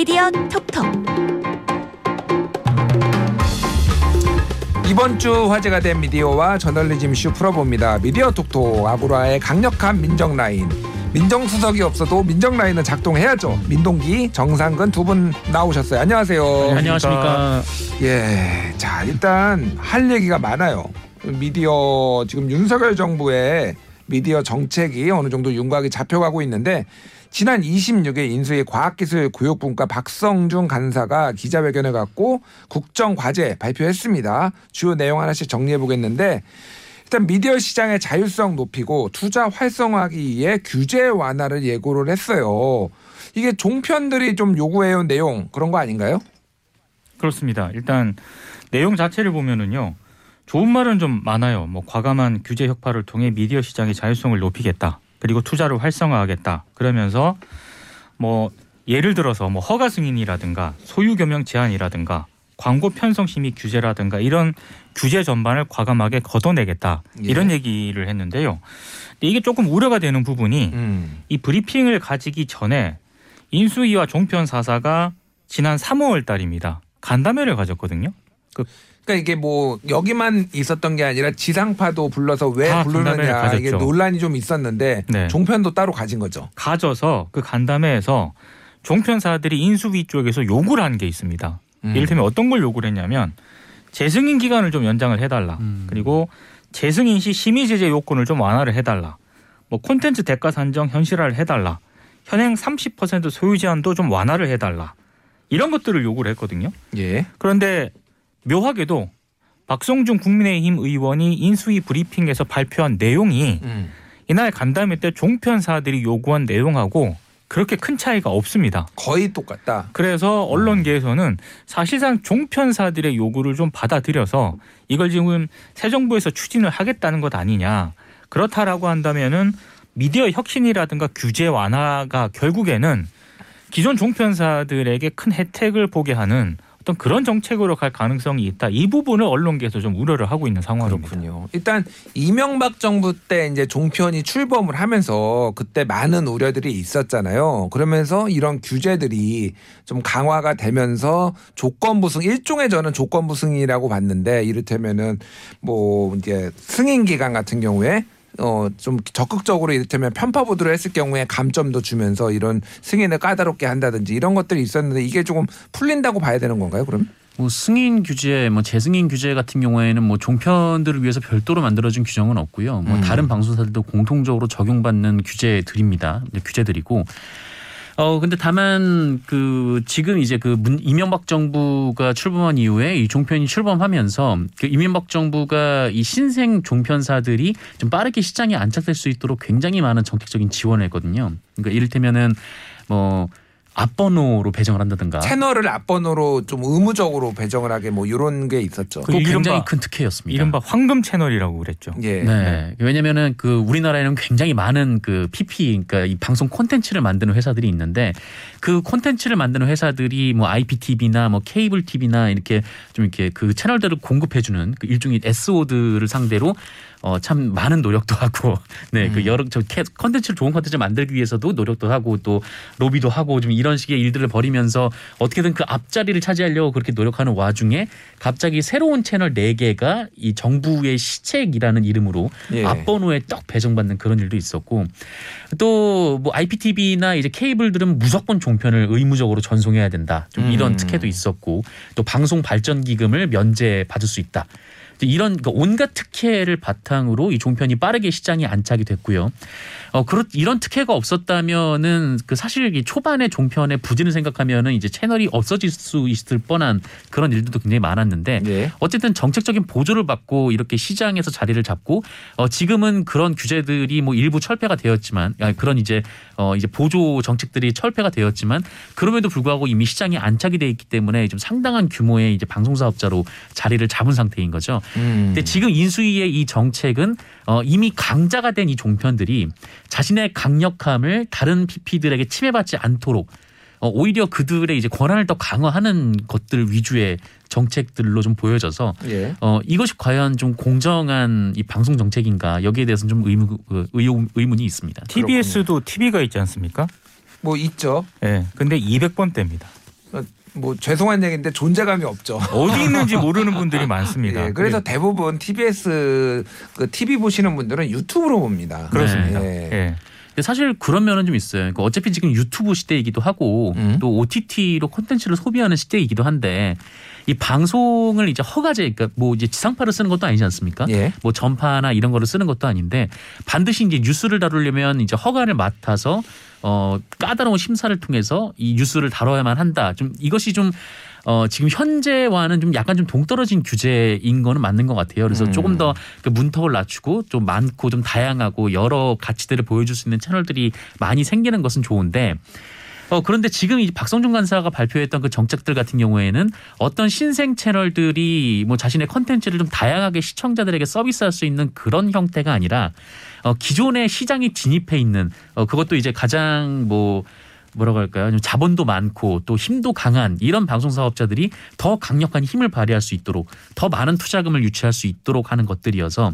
미디어 톡톡 이번 주 화제가 된 미디어와 저널리즘 이슈 풀어봅니다. 미디어 톡톡 아브라의 강력한 민정 라인. 민정수석이 없어도 민정 라인은 작동해야죠. 민동기, 정상근 두 분 나오셨어요. 안녕하세요. 네, 안녕하십니까. 예, 자 일단 할 얘기가 많아요. 미디어 지금 윤석열 정부의 미디어 정책이 어느 정도 윤곽이 잡혀가고 있는데 지난 26일 인수위 과학기술 교육분과 박성중 간사가 기자회견을 갖고 국정과제 발표했습니다. 주요 내용 하나씩 정리해 보겠는데 일단 미디어 시장의 자율성 높이고 투자 활성화하기 위해 규제 완화를 예고를 했어요. 이게 종편들이 좀 요구해온 내용 그런 거 아닌가요? 그렇습니다. 일단 내용 자체를 보면은요. 좋은 말은 좀 많아요. 뭐 과감한 규제 혁파를 통해 미디어 시장의 자율성을 높이겠다. 그리고 투자를 활성화하겠다. 그러면서 뭐 예를 들어서 뭐 허가 승인이라든가 소유 겸용 제한이라든가 광고 편성 심의 규제라든가 이런 규제 전반을 과감하게 걷어내겠다. 예. 이런 얘기를 했는데요. 근데 이게 조금 우려가 되는 부분이 음. 이 브리핑을 가지기 전에 인수위와 종편 사사가 지난 3월 달입니다. 간담회를 가졌거든요. 그 러니까 이게 뭐 여기만 있었던 게 아니라 지상파도 불러서 왜 다 간담회를 부르느냐 가졌죠. 이게 논란이 좀 있었는데 네. 종편도 따로 가진 거죠. 가져서 그 간담회에서 종편사들이 인수위 쪽에서 요구를 한 게 있습니다. 음. 이를테면 어떤 걸 요구를 했냐면 재승인 기간을 좀 연장을 해달라. 음. 그리고 재승인 시 심의 제재 요건을 좀 완화를 해달라. 뭐 콘텐츠 대가 산정 현실화를 해달라. 현행 30% 소유 제한도 좀 완화를 해달라. 이런 것들을 요구를 했거든요. 예. 그런데 묘하게도 박성중 국민의힘 의원이 인수위 브리핑에서 발표한 내용이 음. 이날 간담회 때 종편사들이 요구한 내용하고 그렇게 큰 차이가 없습니다. 거의 똑같다. 그래서 언론계에서는 사실상 종편사들의 요구를 좀 받아들여서 이걸 지금 새 정부에서 추진을 하겠다는 것 아니냐. 그렇다라고 한다면은 미디어 혁신이라든가 규제 완화가 결국에는 기존 종편사들에게 큰 혜택을 보게 하는 어떤 그런 정책으로 갈 가능성이 있다. 이 부분을 언론계에서 좀 우려를 하고 있는 상황입니다. 그렇군요. 일단 이명박 정부 때 이제 종편이 출범을 하면서 그때 많은 우려들이 있었잖아요. 그러면서 이런 규제들이 좀 강화가 되면서 조건부승 일종의 저는 조건부승이라고 봤는데 이를테면은 뭐 이제 승인 기간 같은 경우에 어 좀 적극적으로 이를테면 편파 보도를 했을 경우에 감점도 주면서 이런 승인을 까다롭게 한다든지 이런 것들이 있었는데 이게 조금 풀린다고 봐야 되는 건가요? 그럼? 뭐 승인 규제, 뭐 재승인 규제 같은 경우에는 뭐 종편들을 위해서 별도로 만들어진 규정은 없고요. 뭐 음. 다른 방송사들도 공통적으로 적용받는 규제들입니다. 네, 규제들이고. 어 근데 다만 그 지금 이제 그 문, 이명박 정부가 출범한 이후에 이 종편이 출범하면서 그 이명박 정부가 이 신생 종편사들이 좀 빠르게 시장에 안착될 수 있도록 굉장히 많은 정책적인 지원을 했거든요. 그러니까 이를테면은 뭐 앞번호로 배정을 한다든가 채널을 앞번호로 좀 의무적으로 배정을 하게 뭐 이런 게 있었죠. 그 굉장히 이른바- 큰 특혜였습니다. 이른바 황금 채널이라고 그랬죠. 예. 네. 왜냐면은 그 우리나라에는 굉장히 많은 그 PP 그러니까 이 방송 콘텐츠를 만드는 회사들이 있는데 그 콘텐츠를 만드는 회사들이 뭐 IPTV나 뭐 케이블 TV나 이렇게 좀 이렇게 그 채널들을 공급해 주는 그 일종의 SO들을 상대로 어 참 많은 노력도 하고 네그 음. 여러 저 캐- 콘텐츠를 좋은 콘텐츠 를 만들기 위해서도 노력도 하고 또 로비도 하고 좀 이런 식의 일들을 벌이면서 어떻게든 그 앞자리를 차지하려고 그렇게 노력하는 와중에 갑자기 새로운 채널 네 개가 이 정부의 시책이라는 이름으로 예. 앞번호에 떡 배정받는 그런 일도 있었고 또 뭐 IPTV나 이제 케이블들은 무조건 종편을 의무적으로 전송해야 된다. 좀 음. 이런 특혜도 있었고 또 방송 발전 기금을 면제 받을 수 있다. 이런 그 온갖 특혜를 바탕으로 이 종편이 빠르게 시장에 안착이 됐고요. 어, 그렇 이런 특혜가 없었다면은 그 사실 이 초반에 종편의 부진을 생각하면은 이제 채널이 없어질 수 있을 뻔한 그런 일들도 굉장히 많았는데 예. 어쨌든 정책적인 보조를 받고 이렇게 시장에서 자리를 잡고 어 지금은 그런 규제들이 뭐 일부 철폐가 되었지만 아, 그런 이제 어 이제 보조 정책들이 철폐가 되었지만 그럼에도 불구하고 이미 시장에 안착이 돼 있기 때문에 좀 상당한 규모의 이제 방송 사업자로 자리를 잡은 상태인 거죠. 음. 근데 지금 인수위의 이 정책은 어 이미 강자가 된 이 종편들이 자신의 강력함을 다른 PP들에게 침해받지 않도록 어, 오히려 그들의 이제 권한을 더 강화하는 것들 위주의 정책들로 좀 보여져서 예. 어, 이것이 과연 좀 공정한 이 방송 정책인가 여기에 대해서는 좀 의무, 그 의혹, 의문이 있습니다. TBS도 TV가 있지 않습니까? 뭐 있죠. 예. 근데 200번 대입니다. 뭐 죄송한 얘기인데 존재감이 없죠. 어디 있는지 모르는 분들이 많습니다. 예, 그래서 대부분 TBS 그 TV 보시는 분들은 유튜브로 봅니다. 그렇습니다. 예. 예. 근데 사실 그런 면은 좀 있어요. 그러니까 어차피 지금 유튜브 시대이기도 하고 음. 또 OTT로 콘텐츠를 소비하는 시대이기도 한데 이 방송을 이제 허가제 그러니까 뭐 이제 지상파를 쓰는 것도 아니지 않습니까? 예. 뭐 전파나 이런 거를 쓰는 것도 아닌데 반드시 이제 뉴스를 다루려면 이제 허가를 맡아서 어 까다로운 심사를 통해서 이 뉴스를 다뤄야만 한다. 좀 이것이 좀 어, 지금 현재와는 좀 약간 좀 동떨어진 규제인 거는 맞는 것 같아요. 그래서 음. 조금 더 그 문턱을 낮추고 좀 많고 좀 다양하고 여러 가치들을 보여줄 수 있는 채널들이 많이 생기는 것은 좋은데 어, 그런데 지금 이 박성준 간사가 발표했던 그 정책들 같은 경우에는 어떤 신생 채널들이 뭐 자신의 컨텐츠를 좀 다양하게 시청자들에게 서비스할 수 있는 그런 형태가 아니라 어, 기존의 시장에 진입해 있는 어, 그것도 이제 가장 뭐 뭐라고 할까요? 좀 자본도 많고 또 힘도 강한 이런 방송 사업자들이 더 강력한 힘을 발휘할 수 있도록 더 많은 투자금을 유치할 수 있도록 하는 것들이어서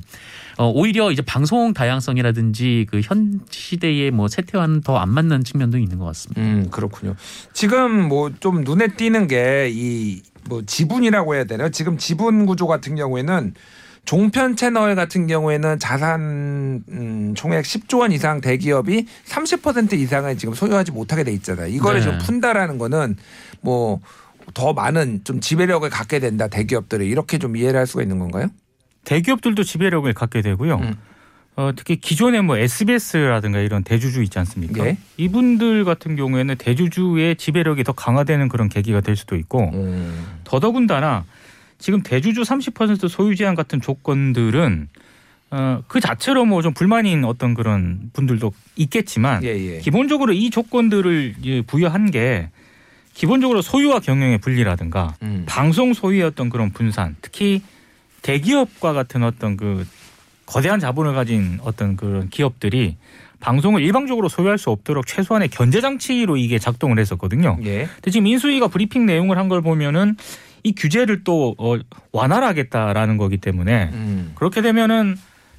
어, 오히려 이제 방송 다양성이라든지 그 현 시대의 뭐 세태와는 더 안 맞는 측면도 있는 것 같습니다. 음 그렇군요. 지금 뭐 좀 눈에 띄는 게 이 뭐 지분이라고 해야 되나요? 지금 지분 구조 같은 경우에는 종편 채널 같은 경우에는 자산 음, 총액 10조 원 이상 대기업이 30% 이상을 지금 소유하지 못하게 돼 있잖아요. 이거를 네. 좀 푼다라는 거는 뭐 더 많은 좀 지배력을 갖게 된다 대기업들이 이렇게 좀 이해를 할 수가 있는 건가요? 대기업들도 지배력을 갖게 되고요. 음. 어, 특히 기존에 뭐 SBS라든가 이런 대주주 있지 않습니까? 예. 이분들 같은 경우에는 대주주의 지배력이 더 강화되는 그런 계기가 될 수도 있고 음. 더더군다나 지금 대주주 30% 소유 제한 같은 조건들은 어, 그 자체로 뭐 좀 불만인 어떤 그런 분들도 있겠지만 예, 예. 기본적으로 이 조건들을 이제 부여한 게 기본적으로 소유와 경영의 분리라든가 음. 방송 소유의 어떤 그런 분산, 특히 대기업과 같은 어떤 그 거대한 자본을 가진 어떤 그런 기업들이 방송을 일방적으로 소유할 수 없도록 최소한의 견제 장치로 이게 작동을 했었거든요. 예. 근데 지금 인수위가 브리핑 내용을 한 걸 보면은 이 규제를 또 어, 완화를 하겠다라는 거기 때문에 음. 그렇게 되면은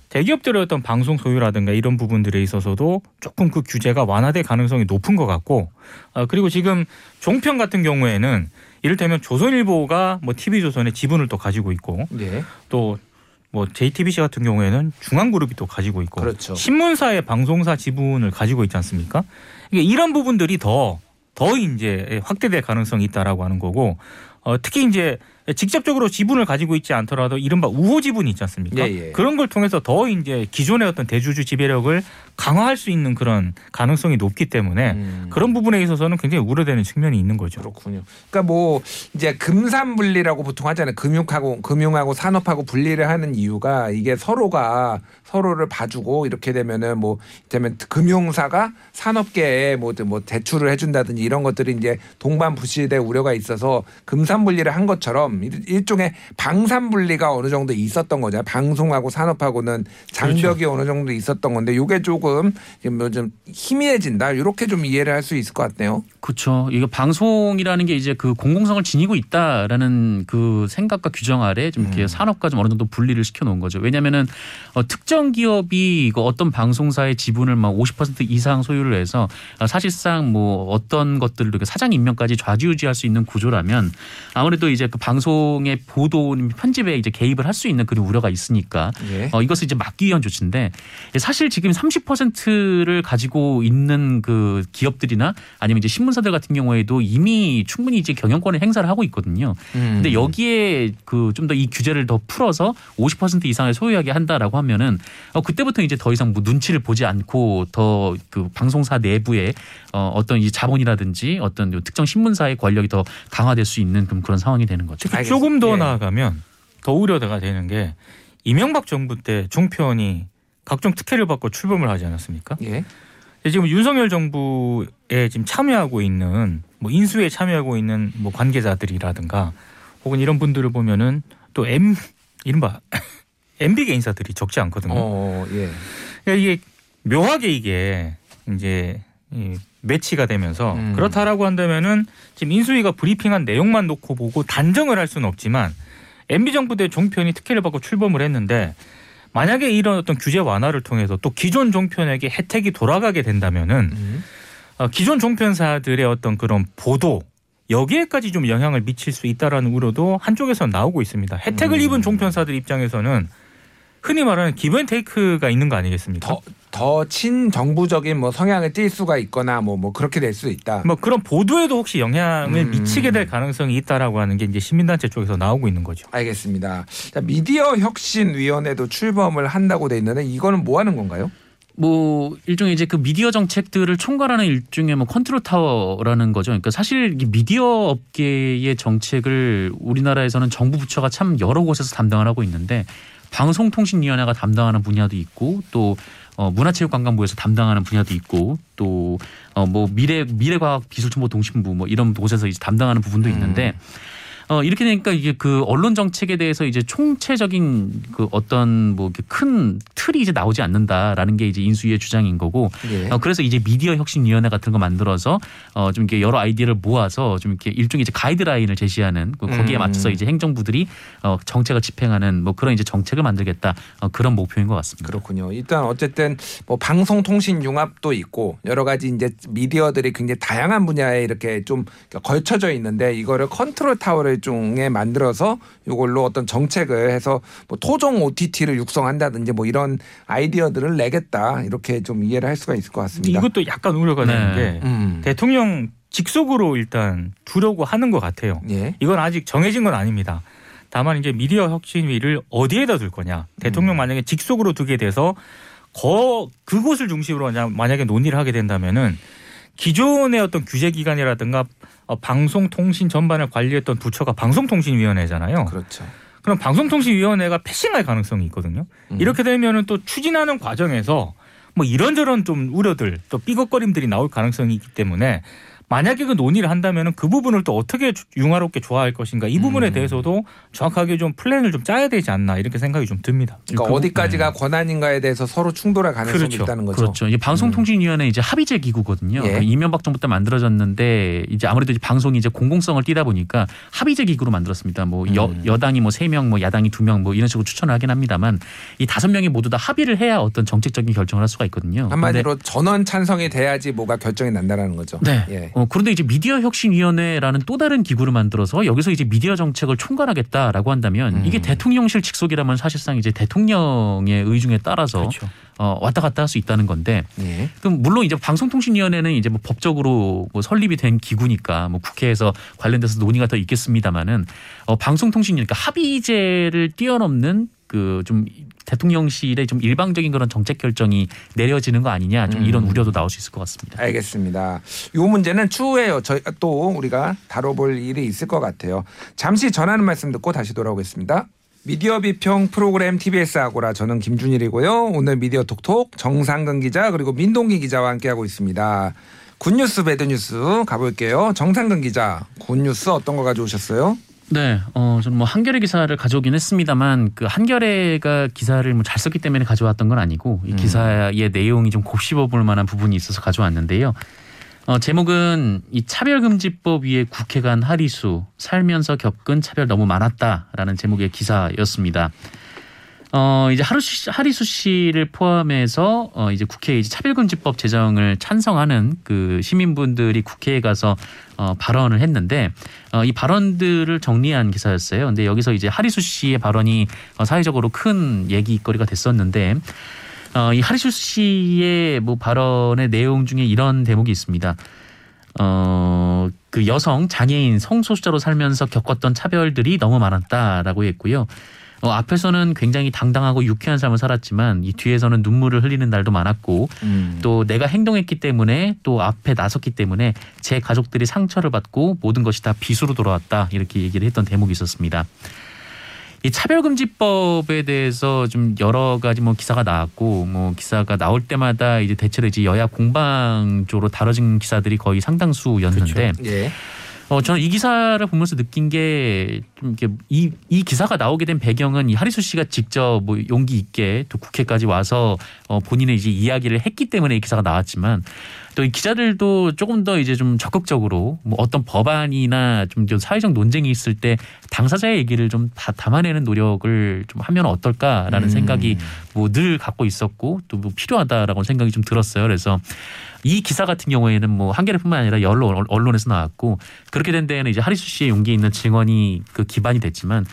대기업들의 어떤 방송 소유라든가 이런 부분들에 있어서도 조금 그 규제가 완화될 가능성이 높은 것 같고 어, 그리고 지금 종편 같은 경우에는 이를테면 조선일보가 뭐 TV조선의 지분을 또 가지고 있고 예. 또뭐 JTBC 같은 경우에는 중앙그룹이 또 가지고 있고 그렇죠. 신문사의 방송사 지분을 가지고 있지 않습니까? 이게 이런 부분들이 더더 이제 확대될 가능성이 있다라고 하는 거고 어, 특히 이제 직접적으로 지분을 가지고 있지 않더라도 이른바 우호 지분이 있지 않습니까? 예, 예. 그런 걸 통해서 더 이제 기존의 어떤 대주주 지배력을 강화할 수 있는 그런 가능성이 높기 때문에 음. 그런 부분에 있어서는 굉장히 우려되는 측면이 있는 거죠. 그렇군요. 그러니까 뭐 이제 금산 분리라고 보통 하잖아요. 금융하고 금융하고 산업하고 분리를 하는 이유가 이게 서로가 서로를 봐주고 이렇게 되면은 뭐 되면 금융사가 산업계에 뭐, 뭐 대출을 해준다든지 이런 것들이 이제 동반 부실될 우려가 있어서 금산 분리를 한 것처럼 일- 일종의 방산 분리가 어느 정도 있었던 거잖아요. 방송하고 산업하고는 장벽이 어느 정도 있었던 건데 이게 조금 뭐좀 희미해진다. 이렇게 좀 이해를 할 수 있을 것 같네요. 그렇죠. 이거 방송이라는 게 이제 그 공공성을 지니고 있다라는 그 생각과 규정 아래 좀 이렇게 음. 산업과 좀 어느 정도 분리를 시켜 놓은 거죠. 왜냐하면은 어, 특정 기업이 그 어떤 방송사의 지분을 막 50% 이상 소유를 해서 어, 사실상 뭐 어떤 것들을 사장 임명까지 좌지우지할 수 있는 구조라면 아무래도 이제 그 방송 의 보도 편집에 이제 개입을 할 수 있는 그런 우려가 있으니까 예. 어, 이것을 이제 막기 위한 조치인데 사실 지금 30%를 가지고 있는 그 기업들이나 아니면 이제 신문사들 같은 경우에도 이미 충분히 이제 경영권을 행사를 하고 있거든요. 음. 근데 여기에 그 좀 더 이 규제를 더 풀어서 50% 이상을 소유하게 한다라고 하면은 어 그때부터 이제 더 이상 뭐 눈치를 보지 않고 더 그 방송사 내부에 어 어떤 이 자본이라든지 어떤 요 특정 신문사의 권력이 더 강화될 수 있는 그런 상황이 되는 거죠. 알겠습니다. 조금 더 예. 나아가면 더 우려가 되는 게 이명박 정부 때 종편이 각종 특혜를 받고 출범을 하지 않았습니까? 예. 지금 윤석열 정부에 지금 참여하고 있는 뭐 인수에 참여하고 있는 뭐 관계자들이라든가 혹은 이런 분들을 보면은 또 M 이른바 MB계 인사들이 적지 않거든요. 어, 예. 그러니까 이게 묘하게 이게 이제 이 매치가 되면서 음. 그렇다라고 한다면은 지금 인수위가 브리핑한 내용만 놓고 보고 단정을 할 수는 없지만 MB 정부 때 종편이 특혜를 받고 출범을 했는데 만약에 이런 어떤 규제 완화를 통해서 또 기존 종편에게 혜택이 돌아가게 된다면은 음. 어, 기존 종편사들의 어떤 그런 보도 여기에까지 좀 영향을 미칠 수 있다라는 우려도 한쪽에서 나오고 있습니다. 혜택을 음. 입은 종편사들 입장에서는 흔히 말하는 give and take가 있는 거 아니겠습니까? 더, 더 친정부적인 뭐 성향을 띌 수가 있거나 뭐, 뭐 그렇게 될 수 있다. 뭐 그런 보도에도 혹시 영향을 음. 미치게 될 가능성이 있다라고 하는 게 이제 시민단체 쪽에서 나오고 있는 거죠. 알겠습니다. 자, 미디어 혁신 위원회도 출범을 한다고 돼 있는데 이거는 뭐 하는 건가요? 뭐 일종의 이제 그 미디어 정책들을 총괄하는 일종의 뭐 컨트롤 타워라는 거죠. 그러니까 사실 이 미디어 업계의 정책을 우리나라에서는 정부 부처가 참 여러 곳에서 담당을 하고 있는데 방송통신위원회가 담당하는 분야도 있고 또 어, 문화체육관광부에서 담당하는 분야도 있고 또 어, 뭐 미래 미래과학기술정보통신부 뭐 이런 곳에서 이제 담당하는 부분도 있는데 어 이렇게 되니까 이게 그 언론 정책에 대해서 이제 총체적인 그 어떤 뭐 큰 틀이 이제 나오지 않는다라는 게 이제 인수위의 주장인 거고 예. 어, 그래서 이제 미디어 혁신위원회 같은 거 만들어서 어, 좀 이렇게 여러 아이디어를 모아서 좀 이렇게 일종의 이제 가이드라인을 제시하는 그 거기에 음. 맞춰서 이제 행정부들이 어, 정책을 집행하는 뭐 그런 이제 정책을 만들겠다 어, 그런 목표인 것 같습니다. 그렇군요. 일단 어쨌든 뭐 방송통신 융합도 있고 여러 가지 이제 미디어들이 굉장히 다양한 분야에 이렇게 좀 걸쳐져 있는데 이거를 컨트롤 타워를 중에 만들어서 이걸로 어떤 정책을 해서 뭐 토종 OTT를 육성한다든지 뭐 이런 아이디어들을 내겠다 이렇게 좀 이해를 할 수가 있을 것 같습니다. 이것도 약간 우려가 되는 네. 게 음. 대통령 직속으로 일단 두려고 하는 것 같아요. 예. 이건 아직 정해진 건 아닙니다. 다만 이제 미디어 혁신위를 어디에다 둘 거냐. 대통령 음. 만약에 직속으로 두게 돼서 거 그곳을 중심으로 만약에 논의를 하게 된다면은 기존의 어떤 규제 기관이라든가 어, 방송통신 전반을 관리했던 부처가 방송통신위원회잖아요. 그렇죠. 그럼 방송통신위원회가 패싱할 가능성이 있거든요. 음. 이렇게 되면은 또 추진하는 과정에서 뭐 이런저런 좀 우려들 또 삐걱거림들이 나올 가능성이 있기 때문에 만약에 그 논의를 한다면은 그 부분을 또 어떻게 주- 융화롭게 조화할 것인가 이 부분에 음. 대해서도 정확하게 좀 플랜을 좀 짜야 되지 않나 이렇게 생각이 좀 듭니다. 그러니까 그- 어디까지가 권한인가에 대해서 서로 충돌할 가능성이 그렇죠. 있다는 거죠. 그렇죠. 이게 방송통신위원회 이제 합의제 기구거든요. 예. 그 이명박 정부 때 만들어졌는데 이제 아무래도 이제 방송이 이제 공공성을 띠다 보니까 합의제 기구로 만들었습니다. 뭐 여, 음. 여 당이 뭐 세 명, 뭐 야당이 두 명, 뭐 이런 식으로 추천을 하긴 합니다만 이 다섯 명이 모두 다 합의를 해야 어떤 정책적인 결정을 할 수가 있거든요. 한마디로 전원 찬성이 돼야지 뭐가 결정이 난다라는 거죠. 네. 예. 어, 그런데 이제 미디어 혁신위원회라는 또 다른 기구를 만들어서 여기서 이제 미디어 정책을 총괄하겠다라고 한다면 음. 이게 대통령실 직속이라면 사실상 이제 대통령의 의중에 따라서 그렇죠. 어, 왔다 갔다 할 수 있다는 건데 예. 그럼 물론 이제 방송통신위원회는 이제 뭐 법적으로 뭐 설립이 된 기구니까 뭐 국회에서 관련돼서 논의가 더 있겠습니다만은 어, 방송통신이니까 합의제를 뛰어넘는 그 좀 대통령실의 좀 일방적인 그런 정책 결정이 내려지는 거 아니냐 좀 이런 음. 우려도 나올 수 있을 것 같습니다. 알겠습니다. 이 문제는 추후에 또 우리가 다뤄볼 일이 있을 것 같아요. 잠시 전하는 말씀 듣고 다시 돌아오겠습니다. 미디어 비평 프로그램 TBS 아고라 저는 김준일이고요. 오늘 미디어 톡톡 정상근 기자 그리고 민동기 기자와 함께하고 있습니다. 굿뉴스 배드뉴스 가볼게요. 정상근 기자 굿뉴스 어떤 거 가져오셨어요? 네, 어, 저는 뭐 한겨레 기사를 가져오긴 했습니다만 그 한겨레가 기사를 뭐 잘 썼기 때문에 가져왔던 건 아니고 이 음. 기사의 내용이 좀 곱씹어볼 만한 부분이 있어서 가져왔는데요. 어, 제목은 이 차별금지법 위에 국회 간 하리수 살면서 겪은 차별 너무 많았다라는 제목의 기사였습니다. 어 이제 하루 씨, 하리수 씨를 포함해서 어 이제 국회에 이제 차별금지법 제정을 찬성하는 그 시민분들이 국회에 가서 어 발언을 했는데 어이 발언들을 정리한 기사였어요. 근데 여기서 이제 하리수 씨의 발언이 어 사회적으로 큰 얘기거리가 됐었는데 어 이 하리수 씨의 뭐 발언의 내용 중에 이런 대목이 있습니다. 어, 그 여성, 장애인, 성소수자로 살면서 겪었던 차별들이 너무 많았다라고 했고요. 어, 앞에서는 굉장히 당당하고 유쾌한 삶을 살았지만 이 뒤에서는 눈물을 흘리는 날도 많았고 음. 또 내가 행동했기 때문에 또 앞에 나섰기 때문에 제 가족들이 상처를 받고 모든 것이 다 빚으로 돌아왔다 이렇게 얘기를 했던 대목이 있었습니다. 이 차별금지법에 대해서 좀 여러 가지 뭐 기사가 나왔고 뭐 기사가 나올 때마다 이제 대체로 이제 여야 공방 쪽으로 다뤄진 기사들이 거의 상당수였는데 예. 어 저는 이 기사를 보면서 느낀 게 좀 이렇게 이, 이 기사가 나오게 된 배경은 이 하리수 씨가 직접 뭐 용기 있게 또 국회까지 와서 어 본인의 이제 이야기를 했기 때문에 이 기사가 나왔지만 또 이 기자들도 조금 더 이제 좀 적극적으로 뭐 어떤 법안이나 좀 사회적 논쟁이 있을 때 당사자의 얘기를 좀 다 담아내는 노력을 좀 하면 어떨까라는 음. 생각이 뭐 늘 갖고 있었고 또 뭐 필요하다라고 생각이 좀 들었어요. 그래서 이 기사 같은 경우에는 뭐 한겨레뿐만 아니라 여러 언론에서 나왔고 그렇게 된 데에는 이제 하리수 씨의 용기 있는 증언이 그 기반이 됐지만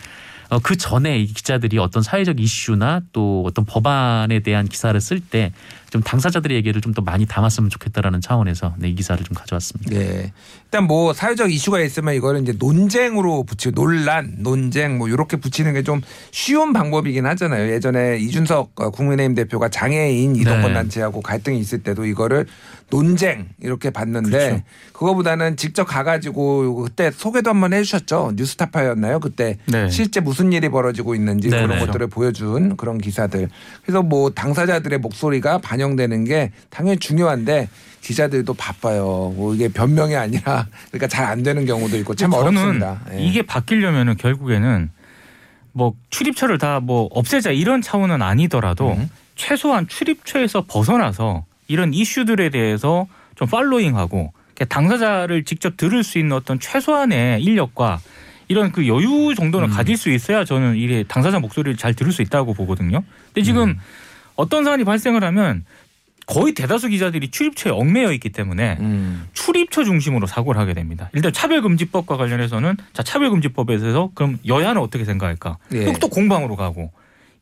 어, 그 전에 이 기자들이 어떤 사회적 이슈나 또 어떤 법안에 대한 기사를 쓸 때좀 당사자들의 얘기를 좀 더 많이 담았으면 좋겠다라는 차원에서 네, 이 기사를 좀 가져왔습니다. 네. 일단 뭐 사회적 이슈가 있으면 이거를 이제 논쟁으로 붙이고 논란, 논쟁 뭐 이렇게 붙이는 게 좀 쉬운 방법이긴 하잖아요. 예전에 이준석 어, 국민의힘 대표가 장애인 이동권 네. 단체하고 갈등이 있을 때도 이거를 논쟁 이렇게 봤는데 그렇죠. 그거보다는 직접 가가지고 그때 소개도 한번 해주셨죠. 뉴스타파였나요? 그때 네. 실제 무슨 일이 벌어지고 있는지 네, 그런 네. 것들을 보여준 그런 기사들. 그래서 뭐 당사자들의 목소리가 반 영되는 게 당연히 중요한데 기자들도 바빠요. 뭐 이게 변명이 아니라 그러니까 잘 안 되는 경우도 있고 참 어렵습니다. 예. 이게 바뀌려면은 결국에는 뭐 출입처를 다 뭐 없애자 이런 차원은 아니더라도 음. 최소한 출입처에서 벗어나서 이런 이슈들에 대해서 좀 팔로잉하고 당사자를 직접 들을 수 있는 어떤 최소한의 인력과 이런 그 여유 정도는 음. 가질 수 있어야 저는 이게 당사자 목소리를 잘 들을 수 있다고 보거든요. 근데 지금 음. 어떤 사안이 발생을 하면 거의 대다수 기자들이 출입처에 얽매여 있기 때문에 음. 출입처 중심으로 사고를 하게 됩니다. 일단 차별금지법과 관련해서는 자 차별금지법에서 그럼 여야는 어떻게 생각할까? 예. 또, 또 공방으로 가고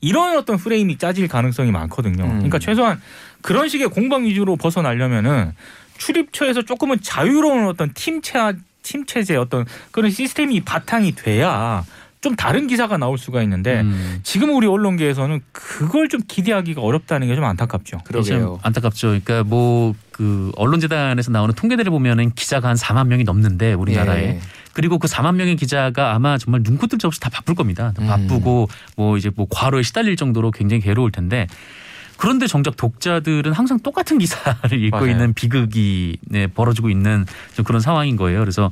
이런 어떤 프레임이 짜질 가능성이 많거든요. 음. 그러니까 최소한 그런 식의 공방 위주로 벗어나려면은 출입처에서 조금은 자유로운 어떤 팀체 팀 체제 어떤 그런 시스템이 바탕이 돼야 좀 다른 기사가 나올 수가 있는데 음. 지금 우리 언론계에서는 그걸 좀 기대하기가 어렵다는 게 좀 안타깝죠. 참 그러게요. 안타깝죠. 그러니까 뭐 그 언론재단에서 나오는 통계들을 보면은 기자가 한 4만 명이 넘는데 우리나라에 예. 그리고 그 4만 명의 기자가 아마 정말 눈코 뜰새 없이 다 바쁠 겁니다. 음. 바쁘고 뭐 이제 뭐 과로에 시달릴 정도로 굉장히 괴로울 텐데 그런데 정작 독자들은 항상 똑같은 기사를 읽고 맞아요. 있는 비극이 네, 벌어지고 있는 좀 그런 상황인 거예요. 그래서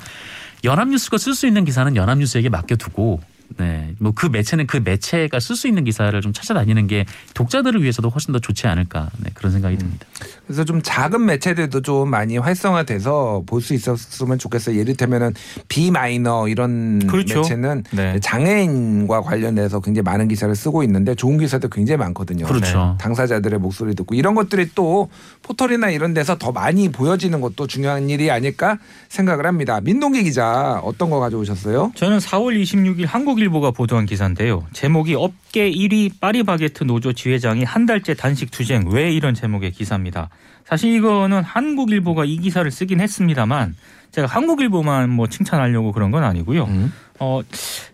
연합뉴스가 쓸 수 있는 기사는 연합뉴스에게 맡겨두고 네, 뭐 그 매체는 그 매체가 쓸 수 있는 기사를 좀 찾아다니는 게 독자들을 위해서도 훨씬 더 좋지 않을까 네, 그런 생각이 듭니다. 그래서 좀 작은 매체들도 좀 많이 활성화돼서 볼 수 있었으면 좋겠어요. 예를 들면은 B 마이너 이런 그렇죠. 매체는 네. 장애인과 관련해서 굉장히 많은 기사를 쓰고 있는데 좋은 기사도 굉장히 많거든요. 그렇죠. 당사자들의 목소리 듣고 이런 것들이 또 포털이나 이런 데서 더 많이 보여지는 것도 중요한 일이 아닐까 생각을 합니다. 민동기 기자 어떤 거 가져오셨어요? 저는 4월 26일 한국 일보가 보도한 기사인데요. 제목이 업계 1위 파리바게트 노조 지회장이 한 달째 단식 투쟁 왜 이런 제목의 기사입니다. 사실 이거는 한국일보가 이 기사를 쓰긴 했습니다만 제가 한국일보만 뭐 칭찬하려고 그런 건 아니고요. 음. 어,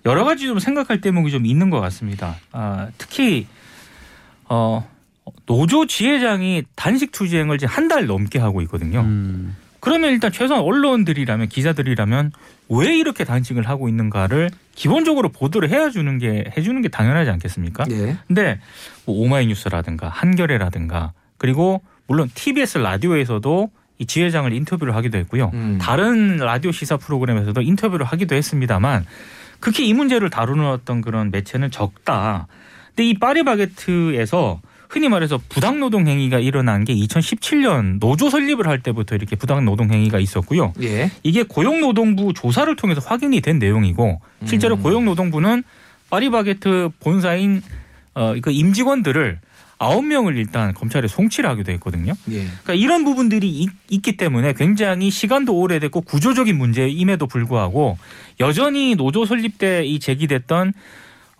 여러 가지 좀 생각할 대목이 좀 있는 것 같습니다. 아, 특히 어, 노조 지회장이 단식 투쟁을 지금 한 달 넘게 하고 있거든요. 음, 그러면 일단 최소한 언론들이라면 기자들이라면 왜 이렇게 단식을 하고 있는가를 기본적으로 보도를 해야 주는 게 해주는 게 당연하지 않겠습니까? 예. 근데 뭐 오마이뉴스라든가 한겨레라든가 그리고 물론 TBS 라디오에서도 이 지회장을 인터뷰를 하기도 했고요. 음. 다른 라디오 시사 프로그램에서도 인터뷰를 하기도 했습니다만 극히 이 문제를 다루는 어떤 그런 매체는 적다. 근데 이 파리바게트에서 흔히 말해서 부당 노동 행위가 일어난 게 2017년 노조 설립을 할 때부터 이렇게 부당 노동 행위가 있었고요. 예. 이게 고용노동부 조사를 통해서 확인이 된 내용이고 실제로 음. 고용노동부는 파리바게트 본사인 어, 그 임직원들을 아홉 명을 일단 검찰에 송치를 하기도 했거든요. 예. 그러니까 이런 부분들이 있, 있기 때문에 굉장히 시간도 오래됐고 구조적인 문제임에도 불구하고 여전히 노조 설립 때 이 제기됐던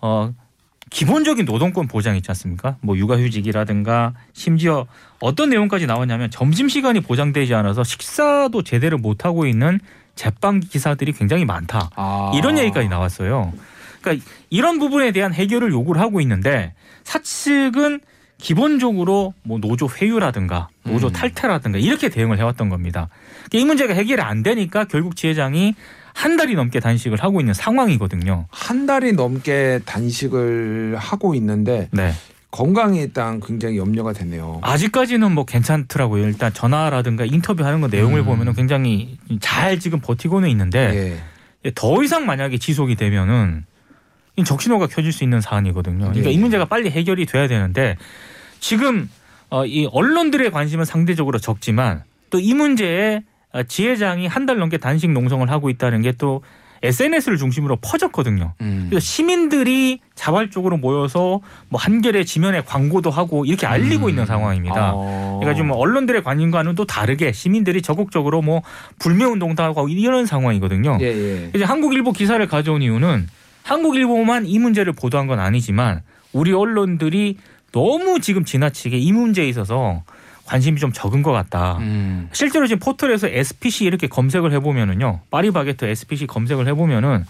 어 기본적인 노동권 보장 있지 않습니까? 뭐 육아휴직이라든가 심지어 어떤 내용까지 나왔냐면 점심 시간이 보장되지 않아서 식사도 제대로 못 하고 있는 제빵 기사들이 굉장히 많다. 아. 이런 얘기까지 나왔어요. 그러니까 이런 부분에 대한 해결을 요구를 하고 있는데 사측은 기본적으로 뭐 노조 회유라든가 노조 음. 탈퇴라든가 이렇게 대응을 해왔던 겁니다. 그러니까 이 문제가 해결이 안 되니까 결국 지회장이 한 달이 넘게 단식을 하고 있는 상황이거든요. 한 달이 넘게 단식을 하고 있는데 네. 건강이 일단 굉장히 염려가 되네요. 아직까지는 뭐 괜찮더라고요. 일단 전화라든가 인터뷰하는 거 내용을 음. 보면은 굉장히 잘 지금 버티고는 있는데 예. 더 이상 만약에 지속이 되면은 이 적신호가 켜질 수 있는 사안이거든요. 그러니까 예. 이 문제가 빨리 해결이 돼야 되는데 지금 어, 이 언론들의 관심은 상대적으로 적지만 또 이 문제에 어, 지회장이 한 달 넘게 단식 농성을 하고 있다는 게 또 SNS를 중심으로 퍼졌거든요. 음. 그래서 시민들이 자발적으로 모여서 뭐 한겨레 지면에 광고도 하고 이렇게 알리고 음. 있는 상황입니다. 어. 그러니까 지금 언론들의 관심과는 또 다르게 시민들이 적극적으로 뭐 불매 운동도 하고 이런 상황이거든요. 예, 예. 이제 한국일보 기사를 가져온 이유는 한국일보만 이 문제를 보도한 건 아니지만 우리 언론들이 너무 지금 지나치게 이 문제에 있어서 관심이 좀 적은 것 같다. 음. 실제로 지금 포털에서 SPC 이렇게 검색을 해보면은요, 파리바게트 SPC 검색을 해보면은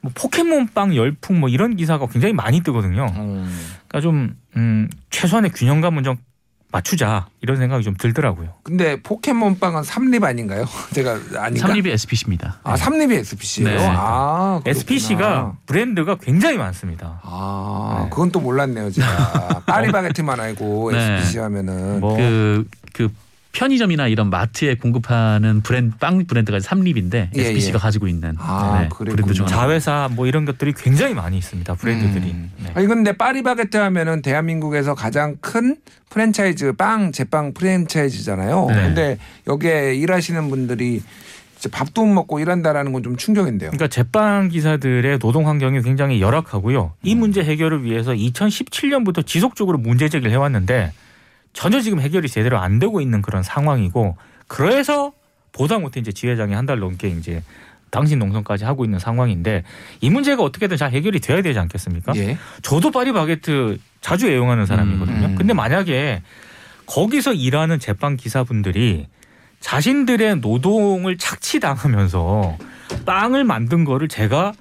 뭐 포켓몬빵 열풍 뭐 이런 기사가 굉장히 많이 뜨거든요. 음. 그러니까 좀 음, 최소한의 균형감은 좀 맞추자 이런 생각이 좀 들더라고요. 근데 포켓몬빵은 삼립 아닌가요? 제가 아닌가? 삼립이 SPC입니다. 아, 삼립이 SPC예요? 네. 아, 그렇구나. SPC가 브랜드가 굉장히 많습니다. 아, 네. 그건 또 몰랐네요, 제가. 파리바게트만 알고 네. SPC 하면은. 뭐 그, 그 편의점이나 이런 마트에 공급하는 브랜드 빵 브랜드가 삼립인데 예, SPC가 예. 가지고 있는 아, 네. 브랜드 중. 자회사 뭐 이런 것들이 굉장히 많이 있습니다. 브랜드들이. 음. 네. 아니 근데 파리바게트 하면은 대한민국에서 가장 큰 프랜차이즈 빵 제빵 프랜차이즈잖아요. 네. 근데 여기에 일하시는 분들이 밥도 못 먹고 일한다라는 건 좀 충격인데요. 그러니까 제빵 기사들의 노동 환경이 굉장히 열악하고요. 이 음. 문제 해결을 위해서 2017년부터 지속적으로 문제 제기를 해왔는데 전혀 지금 해결이 제대로 안 되고 있는 그런 상황이고 그래서 보다 못해 이제 지회장이 한 달 넘게 이제 당신 농성까지 하고 있는 상황인데 이 문제가 어떻게든 잘 해결이 돼야 되지 않겠습니까? 예. 저도 파리바게트 자주 애용하는 사람이거든요. 음. 근데 만약에 거기서 일하는 제빵 기사분들이 자신들의 노동을 착취당하면서 빵을 만든 거를 제가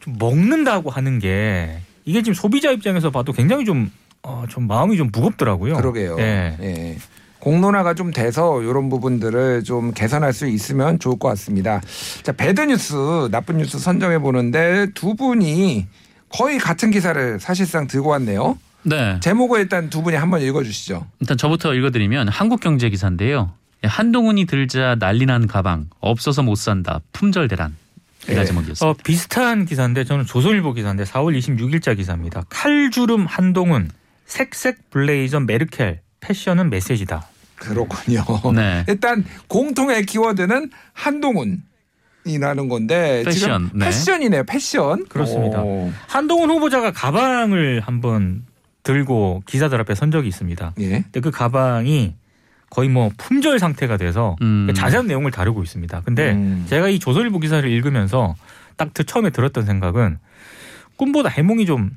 좀 먹는다고 하는 게 이게 지금 소비자 입장에서 봐도 굉장히 좀, 어, 좀 마음이 좀 무겁더라고요. 그러게요. 예. 예. 공론화가 좀 돼서 이런 부분들을 좀 개선할 수 있으면 좋을 것 같습니다. 자, 배드 뉴스, 나쁜 뉴스 선정해 보는데 두 분이 거의 같은 기사를 사실상 들고 왔네요. 네. 제목을 일단 두 분이 한번 읽어 주시죠. 일단 저부터 읽어드리면 한국경제 기사인데요. 한동훈이 들자 난리난 가방 없어서 못 산다 품절 대란 이가 예. 제목이었어요. 어, 비슷한 기사인데 저는 조선일보 기사인데 4월 26일자 기사입니다. 칼주름 한동훈, 색색 블레이저 메르켈, 패션은 메시지다. 그렇군요. 네. 일단 공통의 키워드는 한동훈 이라는 건데 패션, 지금 네. 패션이네요. 패션. 그렇습니다. 오. 한동훈 후보자가 가방을 한번 들고 기자들 앞에 선 적이 있습니다. 예. 근데 그 가방이 거의 뭐 품절 상태가 돼서 음. 자세한 내용을 다루고 있습니다. 근데 음. 제가 이 조선일보 기사를 읽으면서 딱그 처음에 들었던 생각은 꿈보다 해몽이 좀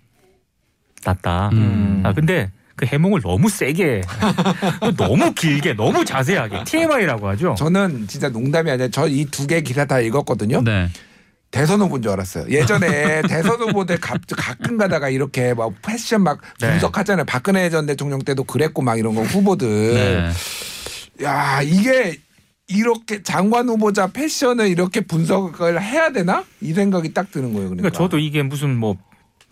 낫다. 음. 아 근데 그 해몽을 너무 세게 너무 길게 너무 자세하게 TMI라고 하죠. 저는 진짜 농담이 아니라 저 이 두 개 기사 다 읽었거든요. 네. 대선 후보인 줄 알았어요. 예전에 대선 후보들 가, 가끔 가다가 이렇게 막 패션 막 네. 분석하잖아요. 박근혜 전 대통령 때도 그랬고 막 이런 거 후보들. 네. 야 이게 이렇게 장관 후보자 패션을 이렇게 분석을 해야 되나 이 생각이 딱 드는 거예요. 그러니까, 그러니까 저도 이게 무슨 뭐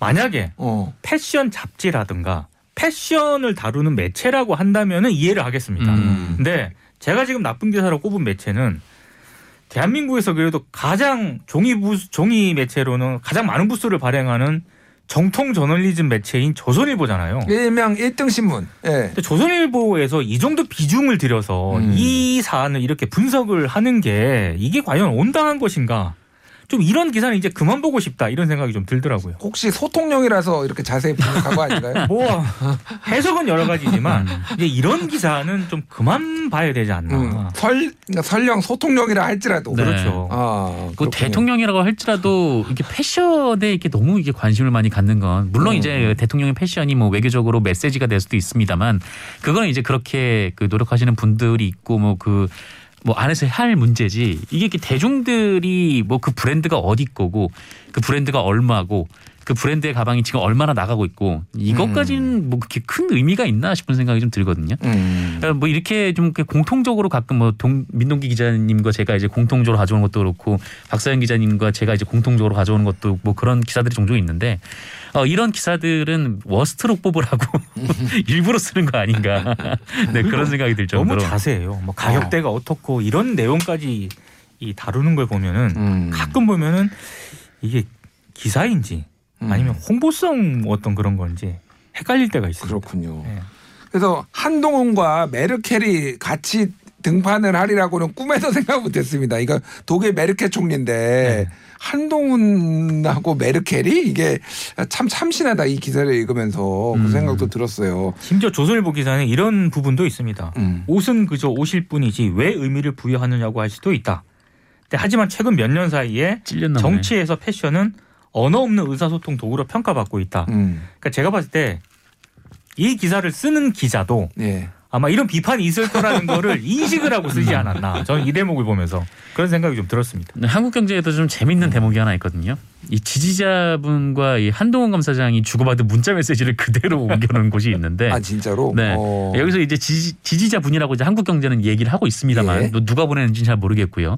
만약에 어. 패션 잡지라든가 패션을 다루는 매체라고 한다면은 이해를 하겠습니다. 음. 근데 제가 지금 나쁜 기사로 꼽은 매체는 대한민국에서 그래도 가장 종이 부스, 종이 매체로는 가장 많은 부수를 발행하는 정통 저널리즘 매체인 조선일보잖아요. 일명 1등 신문. 예. 근데 조선일보에서 이 정도 비중을 들여서 음. 이 사안을 이렇게 분석을 하는 게 이게 과연 온당한 것인가? 좀 이런 기사는 이제 그만 보고 싶다 이런 생각이 좀 들더라고요. 혹시 소통령이라서 이렇게 자세히 분석한 거 아닌가요? 뭐 해석은 여러 가지지만 음. 이제 이런 기사는 좀 그만 봐야 되지 않나. 음, 설 그러니까 설령 소통령이라 할지라도 네. 그렇죠. 아, 그. 대통령이라고 할지라도 이게 패션에 이렇게 너무 이게 관심을 많이 갖는 건 물론 음. 이제 대통령의 패션이 뭐 외교적으로 메시지가 될 수도 있습니다만 그거는 이제 그렇게 그 노력하시는 분들이 있고 뭐그 뭐 안에서 할 문제지 이게 대중들이 뭐 그 브랜드가 어디 거고 그 브랜드가 얼마고 그 브랜드의 가방이 지금 얼마나 나가고 있고 이것까지는 뭐 그렇게 큰 의미가 있나 싶은 생각이 좀 들거든요. 음. 그러니까 뭐 이렇게 좀 공통적으로 가끔 뭐 동, 민동기 기자님과 제가 이제 공통적으로 가져오는 것도 그렇고 박사연 기자님과 제가 이제 공통적으로 가져오는 것도 뭐 그런 기사들이 종종 있는데 어, 이런 기사들은 워스트로 뽑으라고 일부러 쓰는 거 아닌가. 네 그런 생각이 들 너무 정도로. 자세해요. 뭐 가격대가 어. 떻고 이런 내용까지 이 다루는 걸 보면은 음. 가끔 보면은 이게 기사인지 음. 아니면 홍보성 어떤 그런 건지 헷갈릴 때가 있어요. 그렇군요. 네. 그래서 한동훈과 메르켈이 같이 등판을 하리라고는 꿈에도 생각 못했습니다. 이거 독일 메르켈 총리인데 네. 한동훈하고 메르켈이 이게 참 참신하다 이 기사를 읽으면서 그 음. 생각도 들었어요. 심지어 조선일보 기사는 이런 부분도 있습니다. 음. 옷은 그저 옷일 뿐이지 왜 의미를 부여하느냐고 할 수도 있다. 하지만 최근 몇 년 사이에. 정치에서 패션은 언어 없는 의사소통 도구로 평가받고 있다. 음. 그러니까 제가 봤을 때 이 기사를 쓰는 기자도 예. 아마 이런 비판이 있을 거라는 거를 인식을 하고 쓰지 않았나. 저는 이 대목을 보면서 그런 생각이 좀 들었습니다. 네, 한국경제에도 좀 재밌는 대목이 하나 있거든요. 이 지지자분과 이 한동훈 검사장이 주고받은 문자 메시지를 그대로 옮겨놓은 곳이 있는데 아 진짜로. 네. 어. 여기서 이제 지지, 지지자분이라고 이제 한국경제는 얘기를 하고 있습니다만 예. 또 누가 보내는지는 잘 모르겠고요.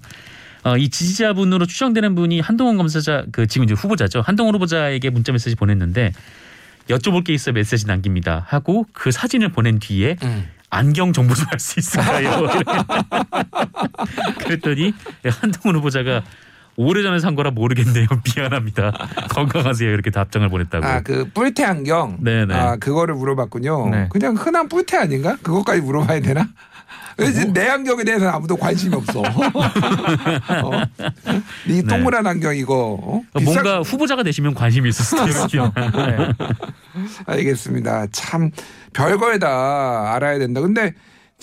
어, 이 지지자분으로 추정되는 분이 한동훈 검사자 그 지금 이제 후보자죠. 한동훈 후보자에게 문자 메시지 보냈는데 여쭤볼 게 있어 메시지 남깁니다 하고 그 사진을 보낸 뒤에 음. 안경 정보 좀알수 있을까요? 그랬더니 한동훈 후보자가 오래전에 산 거라 모르겠네요. 미안합니다. 건강하세요. 이렇게 답장을 보냈다고. 아 그 뿔테 안경. 네네. 아 그거를 물어봤군요. 네. 그냥 흔한 뿔테 아닌가? 그것까지 물어봐야 되나? 왜내 안경에 대해서는 아무도 관심이 없어. 어? 이 네. 동그란 안경 이거 어? 비쌀- 뭔가 후보자가 되시면 관심이 있을 수도 있죠. 네. 알겠습니다. 참 별걸 다 알아야 된다. 근데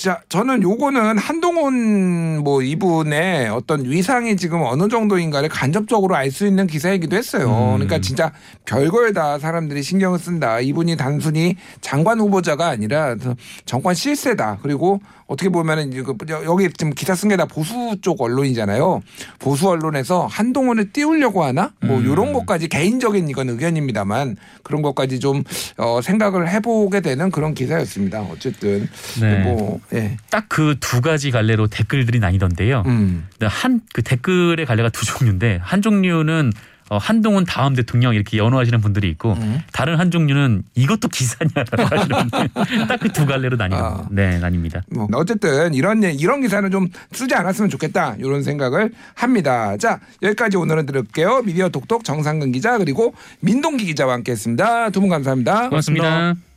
자 저는 요거는 한동훈 뭐 이분의 어떤 위상이 지금 어느 정도인가를 간접적으로 알 수 있는 기사이기도 했어요. 음. 그러니까 진짜 별걸 다 사람들이 신경을 쓴다. 이분이 단순히 장관 후보자가 아니라 정권 실세다. 그리고 어떻게 보면은 그 여기 지금 기사 쓴 게 다 보수 쪽 언론이잖아요. 보수 언론에서 한동훈을 띄우려고 하나? 뭐 음. 이런 것까지 개인적인 이건 의견입니다만 그런 것까지 좀 어, 생각을 해보게 되는 그런 기사였습니다. 어쨌든 네. 뭐 예. 딱그 두 가지 갈래로 댓글들이 나뉘던데요. 음. 한그 댓글의 갈래가 두 종류인데 한 종류는 어, 한동훈 다음 대통령 이렇게 연호하시는 분들이 있고 음. 다른 한 종류는 이것도 기사냐라고 하시는 딱 그 두 갈래로 나뉘 아. 네 나뉩니다. 뭐 어쨌든 이런 예- 이런 기사는 좀 쓰지 않았으면 좋겠다 이런 생각을 합니다. 자 여기까지 오늘은 들을게요. 미디어 독독 정상근 기자 그리고 민동기 기자와 함께했습니다. 두 분 감사합니다. 고맙습니다.